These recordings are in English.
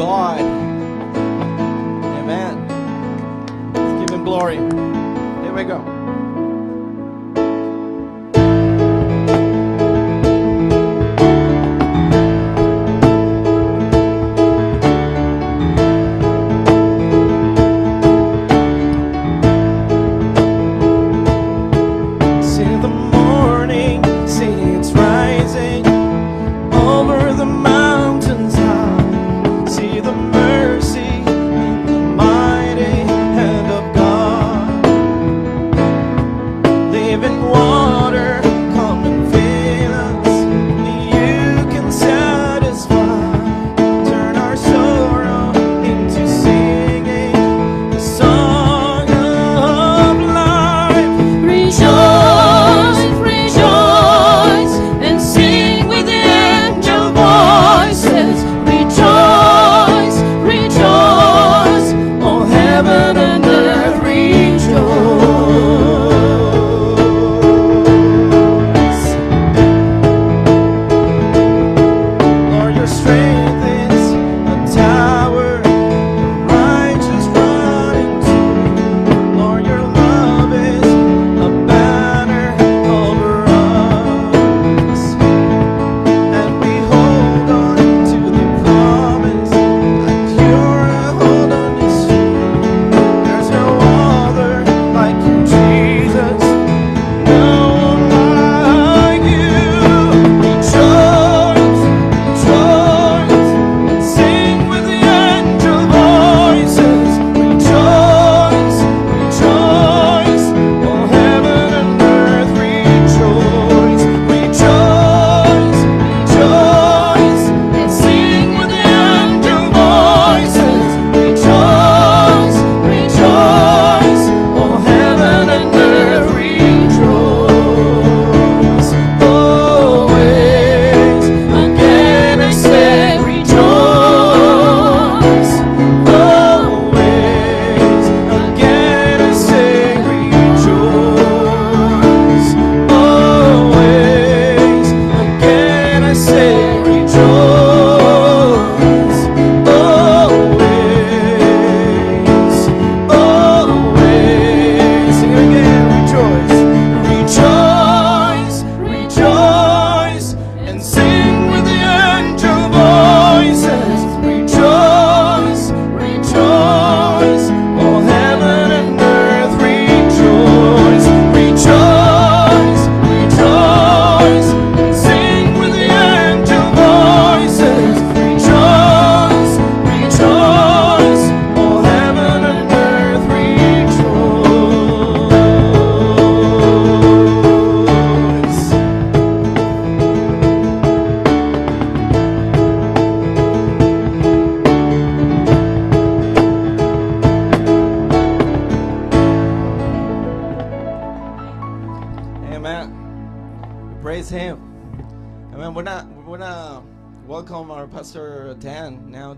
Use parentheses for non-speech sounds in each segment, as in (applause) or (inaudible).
God. Amen. Let's give him glory. Here we go.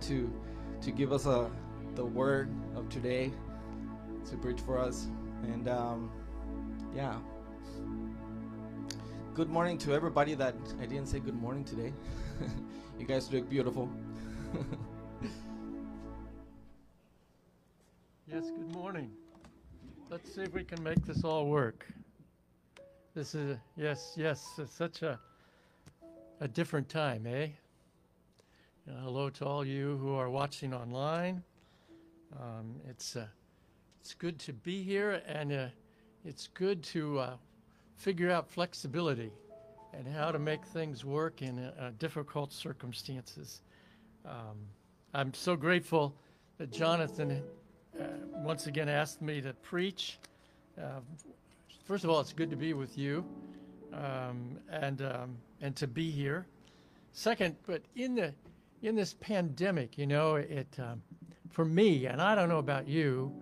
To to give us a the word of today to preach for us. And um, yeah. Good morning to everybody that I didn't say good morning today. (laughs) you guys look beautiful. (laughs) Yes, good morning. Let's see if we can make this all work. This is, yes, yes, such a, a different time, eh? And hello to all you who are watching online. Um, it's, uh, it's good to be here, and uh, it's good to uh, figure out flexibility and how to make things work in uh, difficult circumstances. Um, I'm so grateful that Jonathan uh, once again asked me to preach. Uh, first of all, it's good to be with you um, and um, and to be here. Second, but in the in this pandemic, you know, it um, for me, and I don't know about you,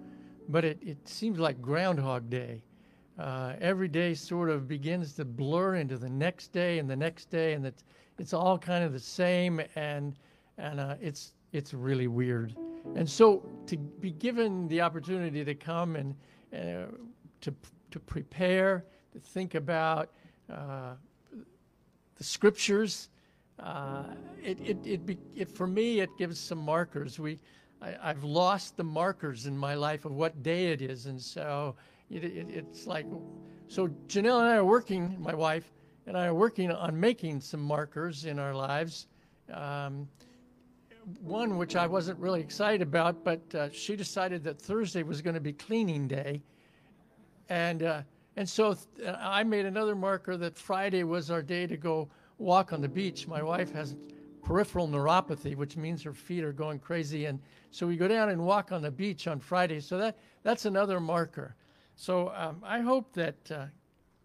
but it, it seems like Groundhog Day. Uh, every day sort of begins to blur into the next day and the next day, and it's it's all kind of the same, and and uh, it's it's really weird. And so to be given the opportunity to come and uh, to to prepare, to think about uh, the scriptures, it, it, it, be, it, for me, it gives some markers. We, I, have lost the markers in my life of what day it is. And so it, it, it's like, so Janelle and I are working, my wife and I are working on making some markers in our lives. Um, one which I wasn't really excited about, but uh, she decided that Thursday was going to be cleaning day. And, uh, and so th- I made another marker that Friday was our day to go walk on the beach. My wife has peripheral neuropathy, which means her feet are going crazy. And so we go down and walk on the beach on Friday. So that, that's another marker. So um, I hope that uh,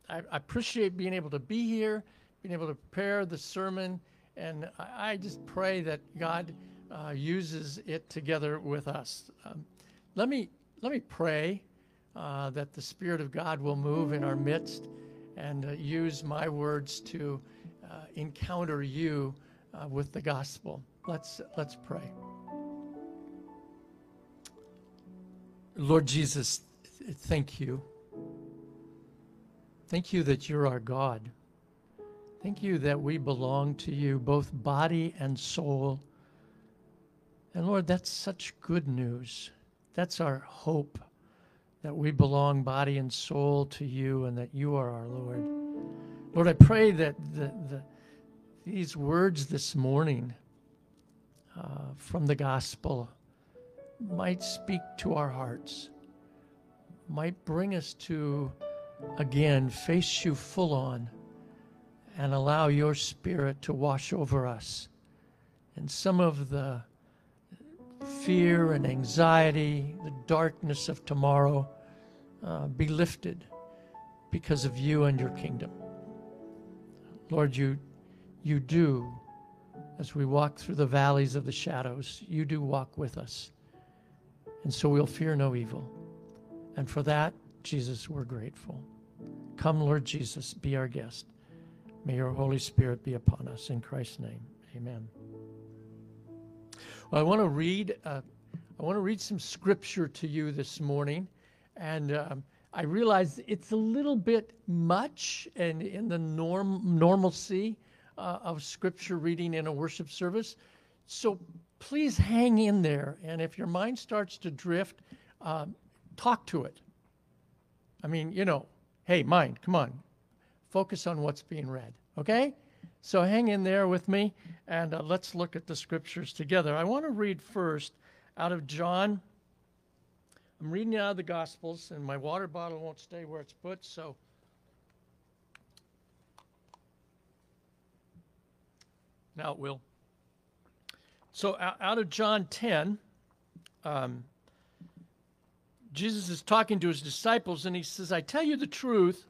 I, I, appreciate being able to be here, being able to prepare the sermon. And I, I just pray that God uh, uses it together with us. Um, let, me, let me pray uh, that the Spirit of God will move in our midst and uh, use my words to encounter you uh, with the gospel. Let's, let's pray. Lord Jesus, thank you. Thank you that you're our God. Thank you that we belong to you, both body and soul. And Lord, that's such good news. That's our hope that we belong body and soul to you and that you are our Lord. Lord, I pray that the, the, these words this morning uh, from the gospel might speak to our hearts, might bring us to, again, face you full on and allow your spirit to wash over us. And some of the fear and anxiety, the darkness of tomorrow, uh, be lifted because of you and your kingdom. Lord, you, you do, as we walk through the valleys of the shadows, you do walk with us. And so we'll fear no evil. And for that, Jesus, we're grateful. Come, Lord Jesus, be our guest. May your Holy Spirit be upon us. In Christ's name, amen. Well, I want to read. Uh, I want to read some scripture to you this morning, and um, I realize it's a little bit much and in the norm normalcy uh, of scripture reading in a worship service. So please hang in there. And if your mind starts to drift, uh, talk to it. I mean, you know, hey, mind, come on. Focus on what's being read, okay? So hang in there with me and uh, let's look at the scriptures together. I want to read first out of John I'm reading out of the Gospels, and my water bottle won't stay where it's put, so. Now it will. So out of John 10, um, Jesus is talking to his disciples, and he says, I tell you the truth.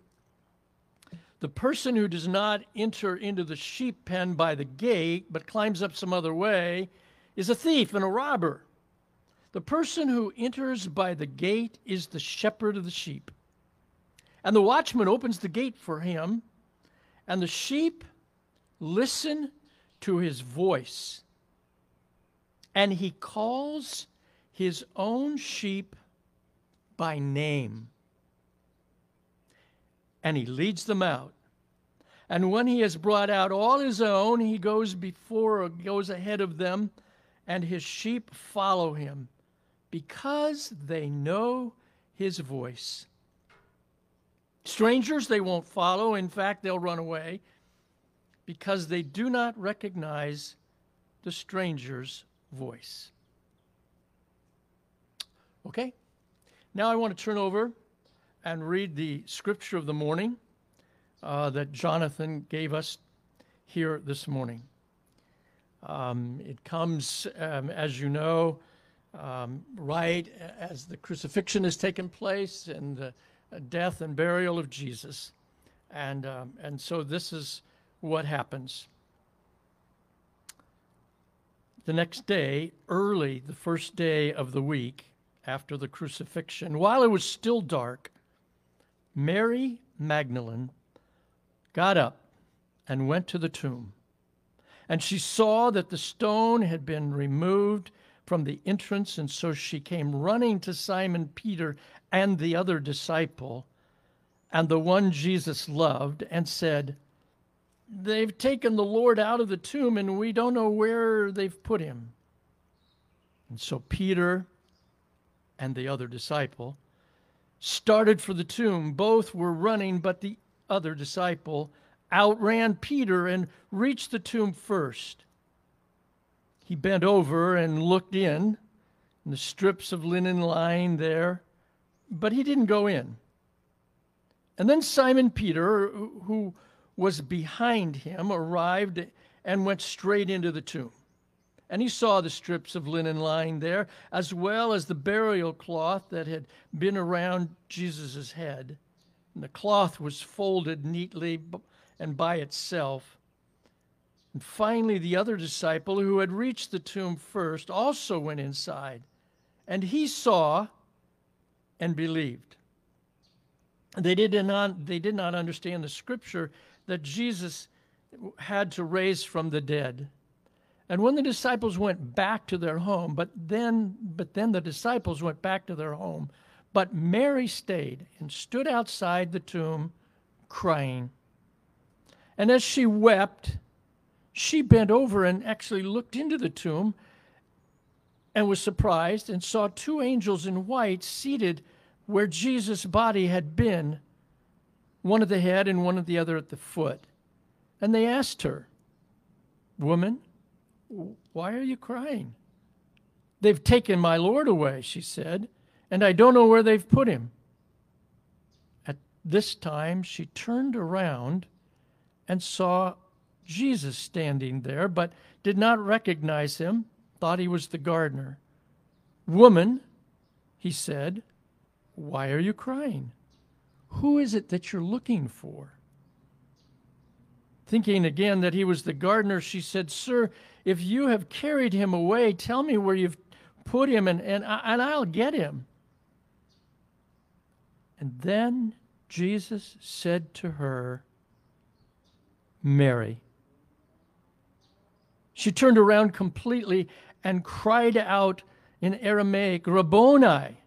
The person who does not enter into the sheep pen by the gate, but climbs up some other way, is a thief and a robber. The person who enters by the gate is the shepherd of the sheep. And the watchman opens the gate for him, and the sheep listen to his voice. And he calls his own sheep by name. And he leads them out. And when he has brought out all his own, he goes before or goes ahead of them, and his sheep follow him because they know his voice. Strangers they won't follow. In fact, they'll run away because they do not recognize the stranger's voice. Okay? Now I want to turn over and read the scripture of the morning uh, that Jonathan gave us here this morning. Um, it comes, um, as you know, um, right as the crucifixion has taken place and the death and burial of Jesus. And, um, and so this is what happens. The next day, early, the first day of the week after the crucifixion, while it was still dark, Mary Magdalene got up and went to the tomb. And she saw that the stone had been removed from the entrance, and so she came running to Simon Peter and the other disciple, and the one Jesus loved, and said, they've taken the Lord out of the tomb and we don't know where they've put him. And so Peter and the other disciple started for the tomb. Both were running, but the other disciple outran Peter and reached the tomb first. He bent over and looked in, and the strips of linen lying there, but he didn't go in. And then Simon Peter, who was behind him, arrived and went straight into the tomb. And he saw the strips of linen lying there, as well as the burial cloth that had been around Jesus' head. And the cloth was folded neatly and by itself. And finally, the other disciple who had reached the tomb first also went inside, and he saw and believed. They did not, they did not understand the scripture that Jesus had to raise from the dead. And when the disciples went back to their home, but then but then the disciples went back to their home, but Mary stayed and stood outside the tomb crying. And as she wept, she bent over and actually looked into the tomb and was surprised and saw two angels in white seated where Jesus' body had been, one at the head and one at the other at the foot. And they asked her, Woman, why are you crying? They've taken my Lord away, she said, and I don't know where they've put him. At this time, she turned around and saw Jesus standing there, but did not recognize him, thought he was the gardener. Woman, he said, why are you crying? Who is it that you're looking for? Thinking again that he was the gardener, she said, Sir, if you have carried him away, tell me where you've put him, and, and, and I'll get him. And then Jesus said to her, Mary. She turned around completely and cried out in Aramaic, Rabboni,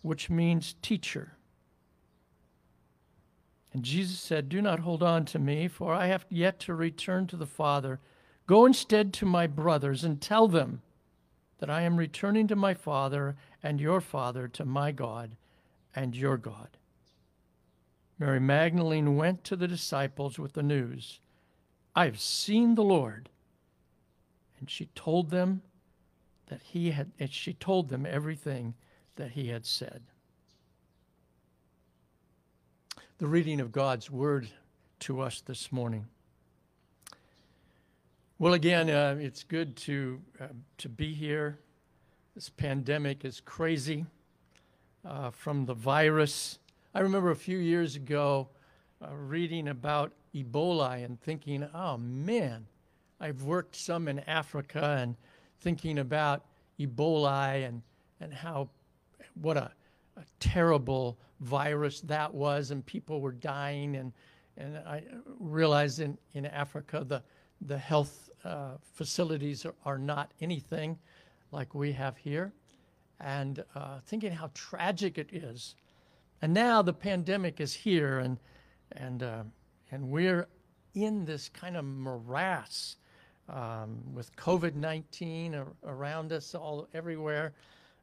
which means teacher. And Jesus said, Do not hold on to me, for I have yet to return to the Father. Go instead to my brothers and tell them that I am returning to my Father and your Father, to my God and your God. Mary Magdalene went to the disciples with the news I have seen the Lord. And she told them that he had, and she told them everything that he had said. The reading of God's word to us this morning. Well, again, uh, it's good to, uh, to be here. This pandemic is crazy uh, from the virus I remember a few years ago uh, reading about Ebola and thinking, oh man, I've worked some in Africa and thinking about Ebola and, and how, what a, a terrible virus that was, and people were dying. And, and I realized in, in Africa the, the health uh, facilities are, are, not anything like we have here. And uh, thinking how tragic it is and now the pandemic is here, and and uh, and we're in this kind of morass um, with COVID nineteen ar- around us all everywhere,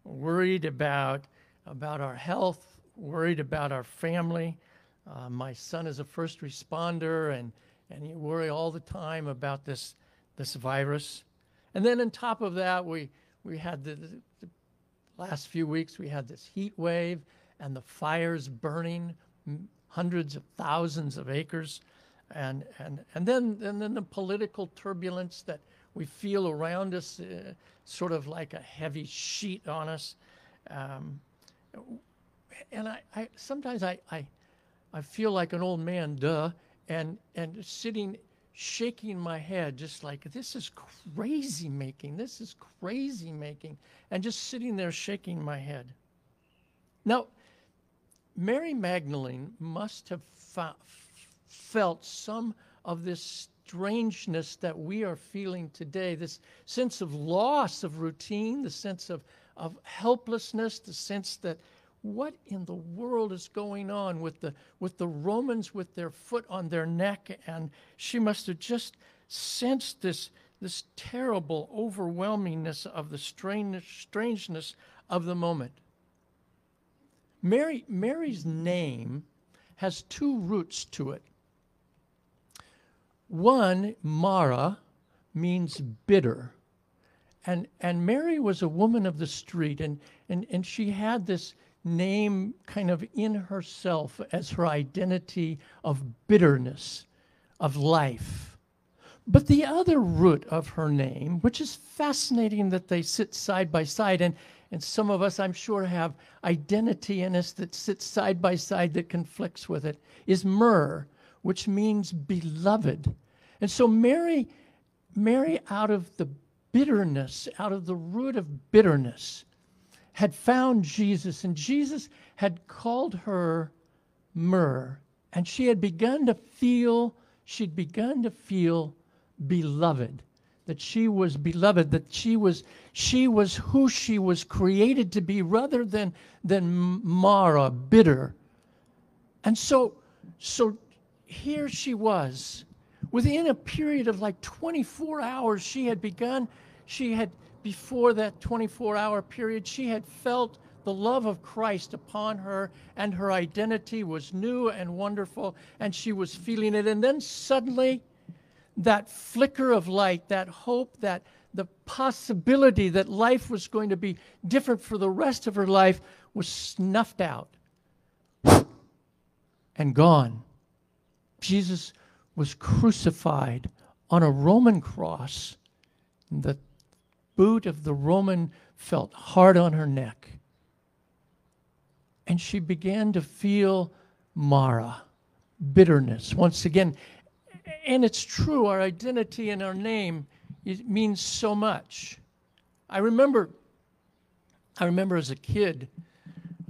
worried about about our health, worried about our family. Uh, my son is a first responder, and and you worry all the time about this this virus. And then on top of that, we we had the, the, the last few weeks we had this heat wave and the fires burning hundreds of thousands of acres. And, and, and, then, and then the political turbulence that we feel around us, uh, sort of like a heavy sheet on us. Um, and I, I sometimes I, I, I feel like an old man, duh, and, and sitting shaking my head, just like, this is crazy making, this is crazy making, and just sitting there shaking my head. Now, Mary Magdalene must have felt some of this strangeness that we are feeling today this sense of loss of routine, the sense of, of helplessness, the sense that what in the world is going on with the with the Romans with their foot on their neck and she must have just sensed this this terrible overwhelmingness of the strange, strangeness of the moment. Mary Mary's name has two roots to it. One, Mara, means bitter. And, and Mary was a woman of the street, and, and, and she had this name kind of in herself as her identity of bitterness, of life. But the other root of her name, which is fascinating that they sit side by side, and, and some of us, I'm sure, have identity in us that sits side by side that conflicts with it, is myrrh, which means beloved. And so Mary, Mary, out of the bitterness, out of the root of bitterness, had found Jesus, and Jesus had called her myrrh, and she had begun to feel, she'd begun to feel beloved that she was beloved that she was she was who she was created to be rather than than mara bitter and so so here she was. Within a period of like 24 hours she had begun. She had before that 24 hour period she had felt the love of Christ upon her and her identity was new and wonderful and she was feeling it. And then suddenly that flicker of light, that hope, that the possibility that life was going to be different for the rest of her life was snuffed out and gone. Jesus was crucified on a Roman cross. The boot of the Roman felt hard on her neck. And she began to feel Mara, bitterness. Once again, and it's true, our identity and our name it means so much. I remember, I remember as a kid,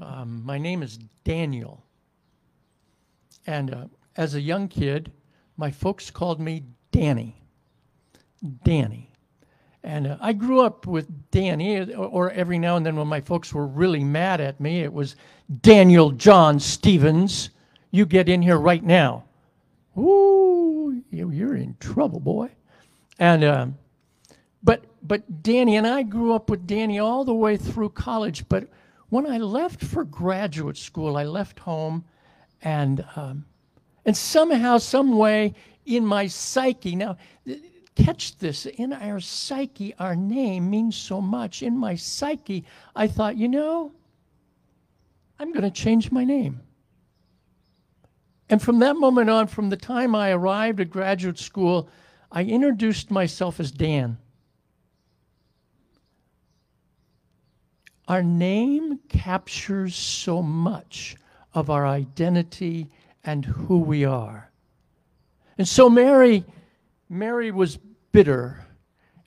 um, my name is Daniel. And uh, as a young kid, my folks called me Danny. Danny. And uh, I grew up with Danny, or, or every now and then when my folks were really mad at me, it was Daniel John Stevens. You get in here right now. Ooh, you're in trouble, boy. And um, but but Danny and I grew up with Danny all the way through college. But when I left for graduate school, I left home, and um, and somehow, some way, in my psyche. Now, catch this: in our psyche, our name means so much. In my psyche, I thought, you know, I'm going to change my name. And from that moment on, from the time I arrived at graduate school, I introduced myself as Dan. Our name captures so much of our identity and who we are. And so Mary, Mary was bitter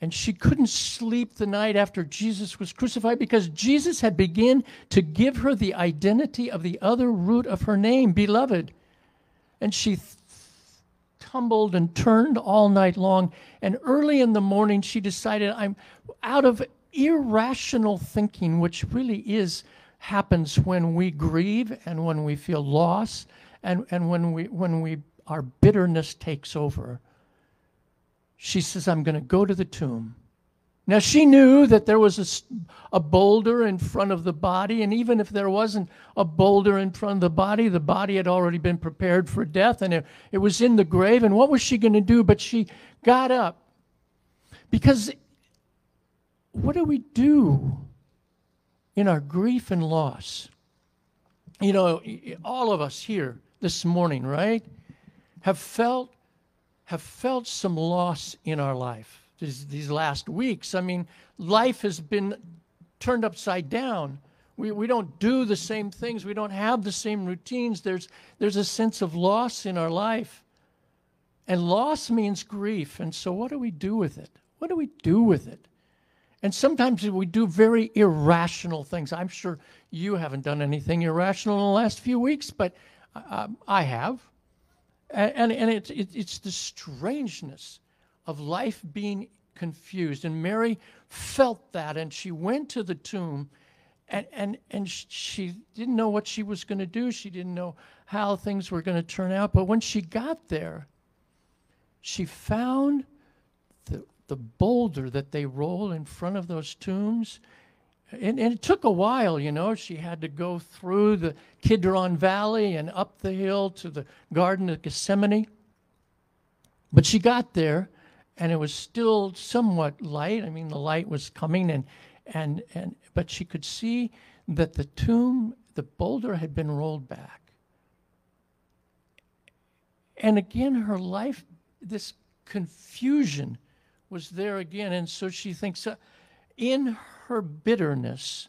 and she couldn't sleep the night after Jesus was crucified because Jesus had begun to give her the identity of the other root of her name, beloved. And she th- tumbled and turned all night long. And early in the morning, she decided, I'm out of irrational thinking, which really is happens when we grieve and when we feel loss and, and when we when we our bitterness takes over. She says, I'm going to go to the tomb. Now, she knew that there was a, a, boulder in front of the body, and even if there wasn't a boulder in front of the body, the body had already been prepared for death, and it, it was in the grave. And what was she going to do? But she got up. Because what do we do in our grief and loss? You know, all of us here this morning, right, have felt have felt some loss in our life these, these last weeks. I mean, life has been turned upside down. We, we don't do the same things. We don't have the same routines. There's, there's a sense of loss in our life. And loss means grief. And so, what do we do with it? What do we do with it? And sometimes we do very irrational things. I'm sure you haven't done anything irrational in the last few weeks, but uh, I have. And, and, and it, it, it's the strangeness of life being confused. And Mary felt that, and she went to the tomb, and and and she didn't know what she was going to do. She didn't know how things were going to turn out. But when she got there, she found the the boulder that they roll in front of those tombs. And, and it took a while, you know. She had to go through the Kidron Valley and up the hill to the Garden of Gethsemane. But she got there, and it was still somewhat light. I mean, the light was coming, and and and but she could see that the tomb, the boulder, had been rolled back. And again, her life, this confusion was there again, and so she thinks, uh, in her bitterness,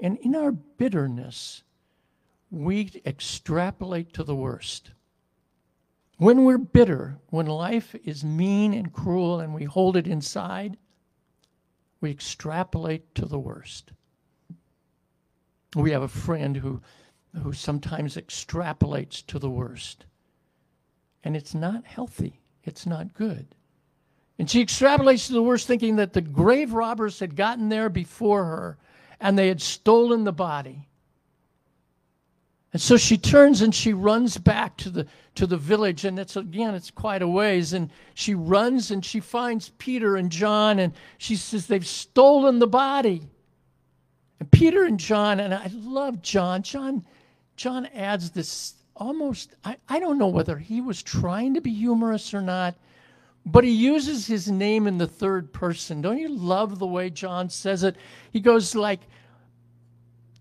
and in our bitterness, we extrapolate to the worst. When we're bitter, when life is mean and cruel and we hold it inside, we extrapolate to the worst. We have a friend who, who sometimes extrapolates to the worst. And it's not healthy, it's not good. And she extrapolates to the worst, thinking that the grave robbers had gotten there before her and they had stolen the body. And so she turns and she runs back to the to the village, and it's again, it's quite a ways. And she runs and she finds Peter and John, and she says they've stolen the body. And Peter and John, and I love John. John, John adds this almost. I, I don't know whether he was trying to be humorous or not, but he uses his name in the third person. Don't you love the way John says it? He goes like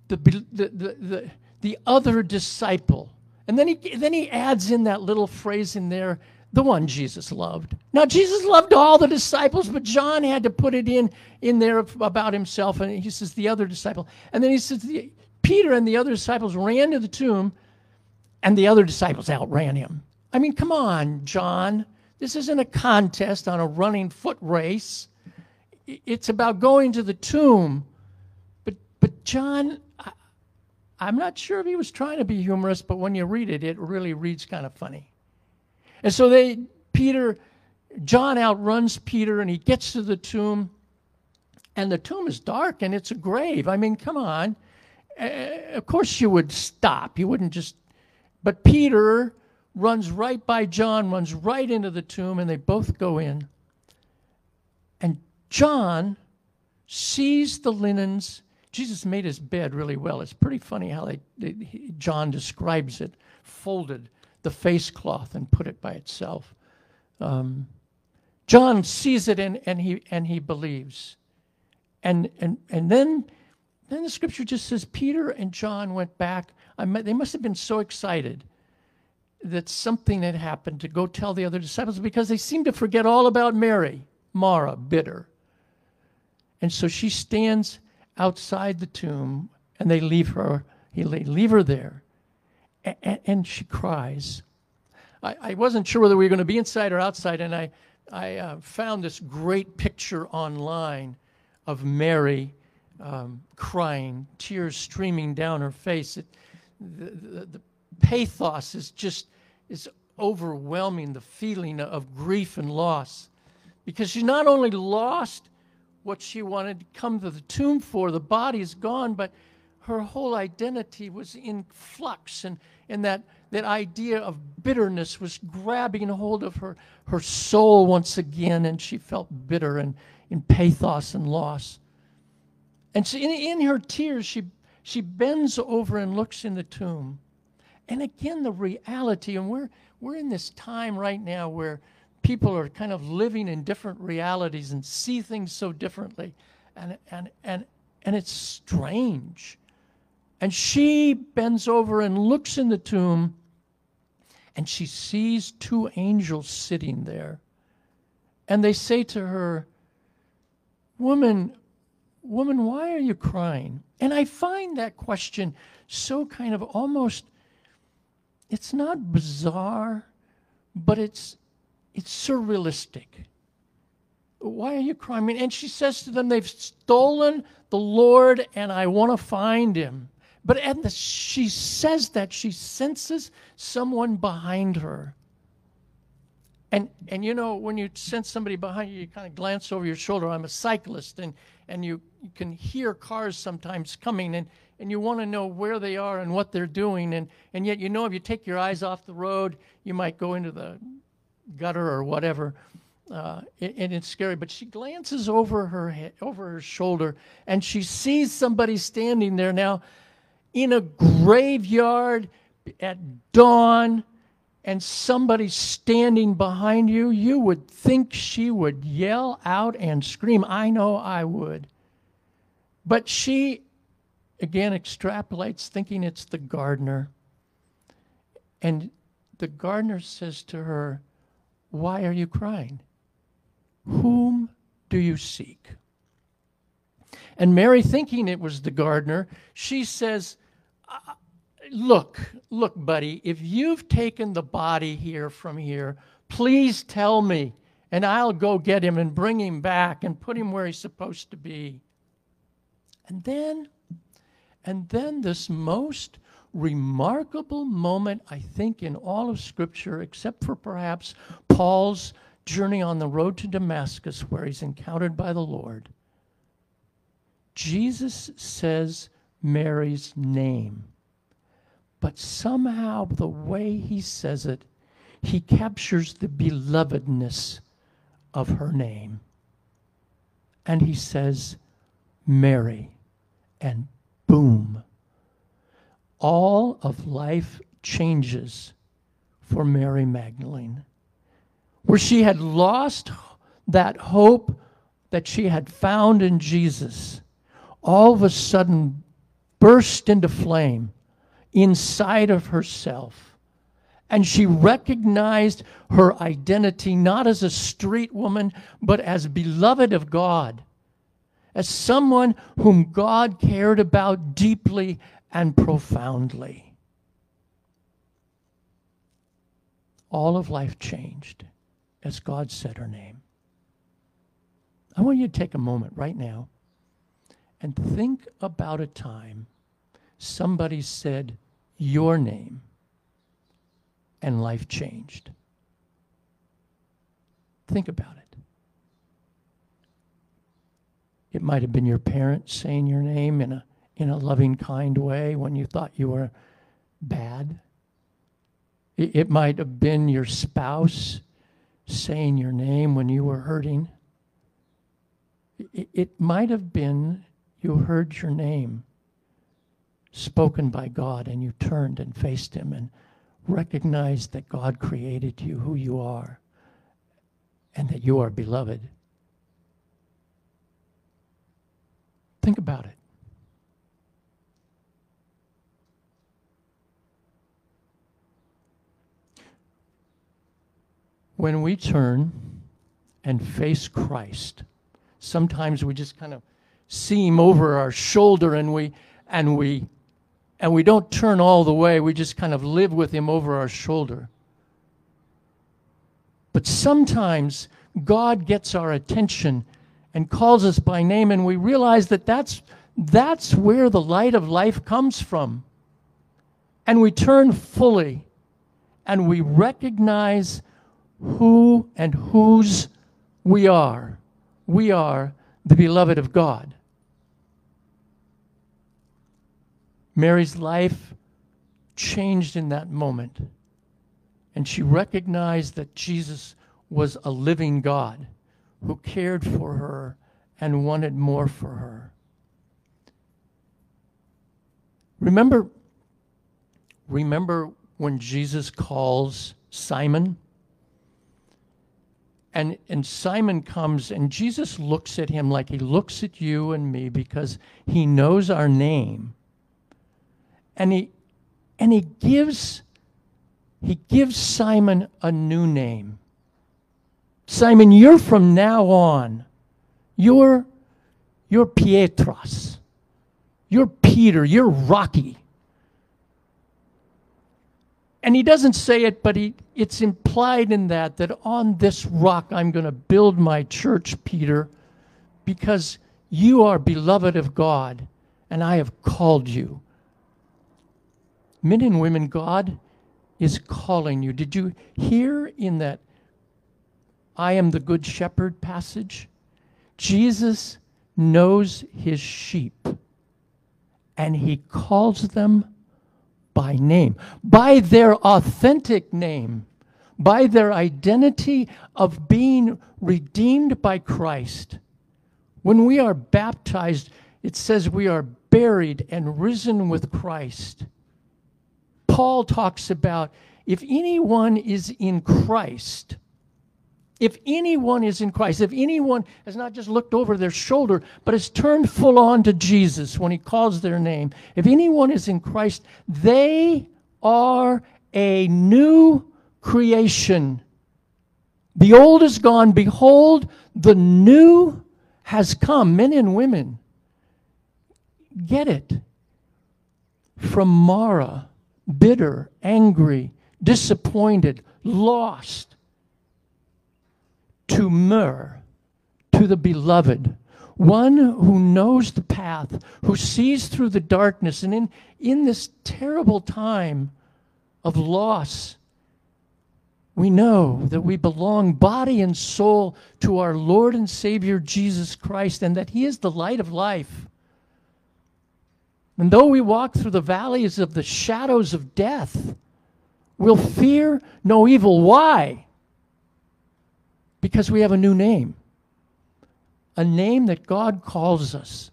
the the the, the the other disciple. And then he, then he adds in that little phrase in there, the one Jesus loved. Now, Jesus loved all the disciples, but John had to put it in, in there about himself. And he says, the other disciple. And then he says, the, Peter and the other disciples ran to the tomb, and the other disciples outran him. I mean, come on, John. This isn't a contest on a running foot race. It's about going to the tomb. But, but John, I'm not sure if he was trying to be humorous, but when you read it, it really reads kind of funny. And so they, Peter, John outruns Peter and he gets to the tomb. And the tomb is dark and it's a grave. I mean, come on. Uh, of course, you would stop. You wouldn't just. But Peter runs right by John, runs right into the tomb, and they both go in. And John sees the linens Jesus made his bed really well. It's pretty funny how they, they, John describes it folded the face cloth and put it by itself. Um, John sees it and, and, he, and he believes. And, and, and then, then the scripture just says Peter and John went back. I met, they must have been so excited that something had happened to go tell the other disciples because they seemed to forget all about Mary, Mara, bitter. And so she stands outside the tomb and they leave her, he, leave her there. And, and she cries. I, I, wasn't sure whether we were going to be inside or outside, and I, I uh, found this great picture online of Mary um, crying, tears streaming down her face. It, the, the, the pathos is just is overwhelming the feeling of grief and loss because she not only lost what she wanted to come to the tomb for. The body is gone, but her whole identity was in flux, and, and that, that idea of bitterness was grabbing hold of her, her soul once again, and she felt bitter and in pathos and loss. And so in, in her tears, she, she bends over and looks in the tomb. And again, the reality, and we're, we're in this time right now where people are kind of living in different realities and see things so differently. And, and, and, and it's strange. And she bends over and looks in the tomb, and she sees two angels sitting there. And they say to her, Woman, woman, why are you crying? And I find that question so kind of almost, it's not bizarre, but it's it's surrealistic. Why are you crying? And she says to them, They've stolen the Lord, and I want to find him. But as she says that, she senses someone behind her. And, and you know, when you sense somebody behind you, you kind of glance over your shoulder. I'm a cyclist, and, and you, you can hear cars sometimes coming, and, and you want to know where they are and what they're doing. And, and yet, you know, if you take your eyes off the road, you might go into the gutter or whatever. Uh, and, it's scary. But she glances over her head, over her shoulder, and she sees somebody standing there now in a graveyard at dawn and somebody standing behind you, you would think she would yell out and scream. I know I would. But she, again, extrapolates, thinking it's the gardener. And the gardener says to her, Why are you crying? Whom do you seek? And Mary, thinking it was the gardener, she says, Look, look, buddy, if you've taken the body here from here, please tell me, and I'll go get him and bring him back and put him where he's supposed to be. And then, and then this most remarkable moment, I think, in all of Scripture, except for perhaps Paul's journey on the road to Damascus, where he's encountered by the Lord. Jesus says Mary's name. But somehow, the way he says it, he captures the belovedness of her name. And he says, Mary. And boom, all of life changes for Mary Magdalene. Where she had lost that hope that she had found in Jesus, all of a sudden burst into flame inside of herself. And she recognized her identity not as a street woman, but as beloved of God, as someone whom God cared about deeply and profoundly. All of life changed as God said her name. I want you to take a moment right now and think about a time somebody said your name and life changed. Think about it. It might have been your parents saying your name in a, in a loving, kind way when you thought you were bad. It, it might have been your spouse saying your name when you were hurting. It, it might have been you heard your name spoken by God and you turned and faced Him and recognized that God created you, who you are, and that you are beloved. Think about it. When we turn and face Christ, sometimes we just kind of see him over our shoulder and we and we and we don't turn all the way, we just kind of live with him over our shoulder. But sometimes God gets our attention and calls us by name, and we realize that that's, that's where the light of life comes from. And we turn fully and we recognize who and whose we are. We are the beloved of God. Mary's life changed in that moment. And she recognized that Jesus was a living God who cared for her and wanted more for her. Remember, remember when Jesus calls Simon? And, and Simon comes, and Jesus looks at him like he looks at you and me because he knows our name and he and he gives he gives Simon a new name. Simon, you're from now on. You're you're Pietros. You're Peter. You're Rocky. And he doesn't say it, but he, it's implied in that that on this rock I'm going to build my church, Peter, because you are beloved of God, and I have called you men and women, God is calling you. Did you hear in that I am the good shepherd passage? Jesus knows his sheep and he calls them by name, by their authentic name, by their identity of being redeemed by Christ. When we are baptized, it says we are buried and risen with Christ. Paul talks about if anyone is in Christ, if anyone is in Christ, if anyone has not just looked over their shoulder, but has turned full on to Jesus when he calls their name, if anyone is in Christ, they are a new creation. The old is gone. Behold, the new has come. Men and women, get it. From Mara, bitter, angry, disappointed, lost to Myrrh, to the beloved, one who knows the path, who sees through the darkness, and in, in this terrible time of loss, we know that we belong body and soul to our Lord and Savior Jesus Christ, and that He is the light of life. And though we walk through the valleys of the shadows of death, we'll fear no evil. Why? Because we have a new name. A name that God calls us.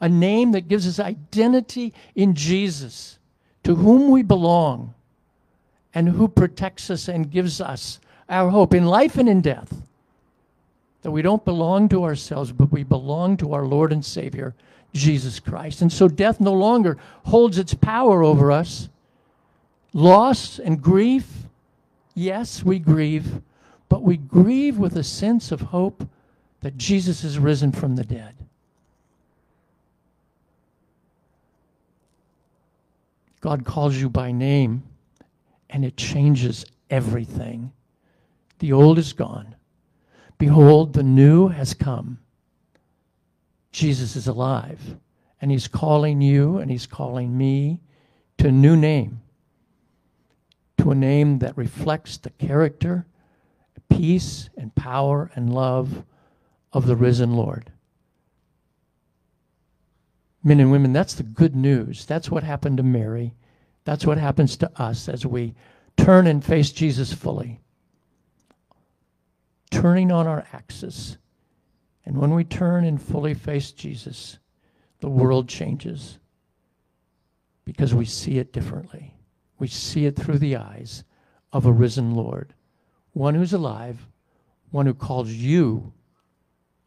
A name that gives us identity in Jesus, to whom we belong, and who protects us and gives us our hope in life and in death. That we don't belong to ourselves, but we belong to our Lord and Savior, Jesus Christ. And so death no longer holds its power over us. Loss and grief, yes, we grieve, but we grieve with a sense of hope that Jesus is risen from the dead. God calls you by name, and it changes everything. The old is gone. Behold, the new has come. Jesus is alive, and he's calling you and he's calling me to a new name, to a name that reflects the character peace and power and love of the risen Lord. Men and women, that's the good news. That's what happened to Mary. That's what happens to us as we turn and face Jesus fully. Turning on our axis. And when we turn and fully face Jesus, the world changes because we see it differently. We see it through the eyes of a risen Lord one who's alive, one who calls you,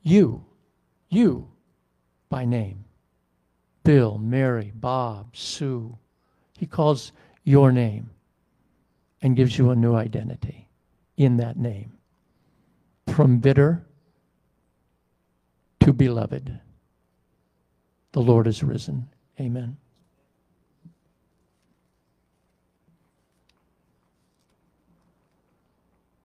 you, you by name. Bill, Mary, Bob, Sue. He calls your name and gives you a new identity in that name. From bitter to beloved, the Lord is risen. Amen.